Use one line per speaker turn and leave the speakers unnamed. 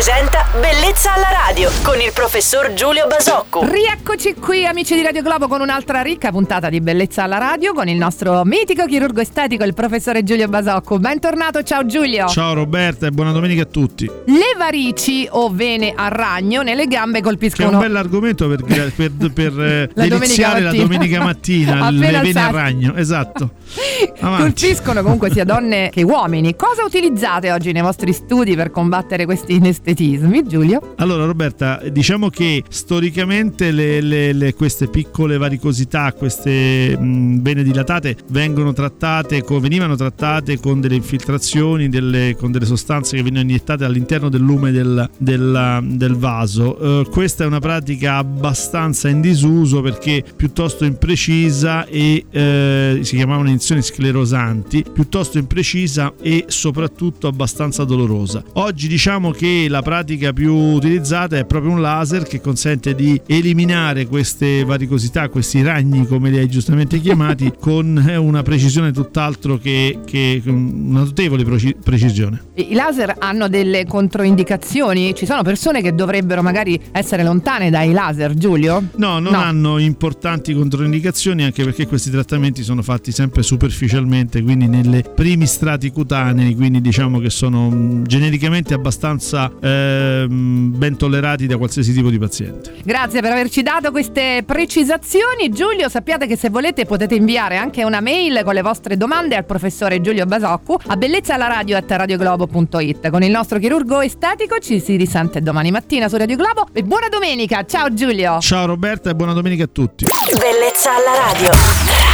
presenta Bellezza alla radio con il professor Giulio Basocco.
Rieccoci qui amici di Radio Globo con un'altra ricca puntata di Bellezza alla radio con il nostro mitico chirurgo estetico, il professore Giulio Basocco. Bentornato, ciao Giulio.
Ciao Roberta e buona domenica a tutti.
Le varici o vene a ragno nelle gambe
Che è
colpiscono...
un bell'argomento per, per, per,
La
deliziare
domenica
la domenica
mattina.
le vene a
alzate.
ragno, esatto. Avanti.
Colpiscono comunque sia donne che uomini. Cosa utilizzate oggi nei vostri studi per combattere questi inestetismi, Giulio?
Allora Roberta, diciamo che storicamente le- le- le- queste piccole varicosità, queste mh, vene dilatate vengono trattate, co- venivano trattate con delle infiltrazioni, delle- con delle sostanze che venivano iniettate all'interno del lume del, del- del vaso. Eh, questa è una pratica abbastanza in disuso perché piuttosto imprecisa e eh, si chiamavano iniezioni sclerosanti, piuttosto imprecisa e soprattutto abbastanza dolorosa. Oggi diciamo che la pratica più utilizzata è proprio un laser che consente di eliminare queste varicosità, questi ragni come li hai giustamente chiamati, con eh, una precisione tutt'altro che, che una notevole precisione.
I laser hanno delle controindicazioni? Ci sono persone che dovrebbero magari essere lontane dai laser, Giulio?
No, non
No.
hanno importanti controindicazioni anche perché questi trattamenti sono fatti sempre superficialmente, quindi nelle primi strati cutanei, quindi diciamo che sono mh, genericamente abbastanza ehm, ben tollerati da qualsiasi tipo di paziente.
Grazie per averci dato queste precisazioni. Giulio, sappiate che se volete potete inviare anche una mail con le vostre domande al professore Giulio Basoccu a bellezzalaradio.radioglobo.it. Con il nostro chirurgo estetico ci si risente domani mattina su Radio Globo. E buona domenica, ciao Giulio!
Ciao Roberta e buona domenica a tutti.
Bellezza alla radio.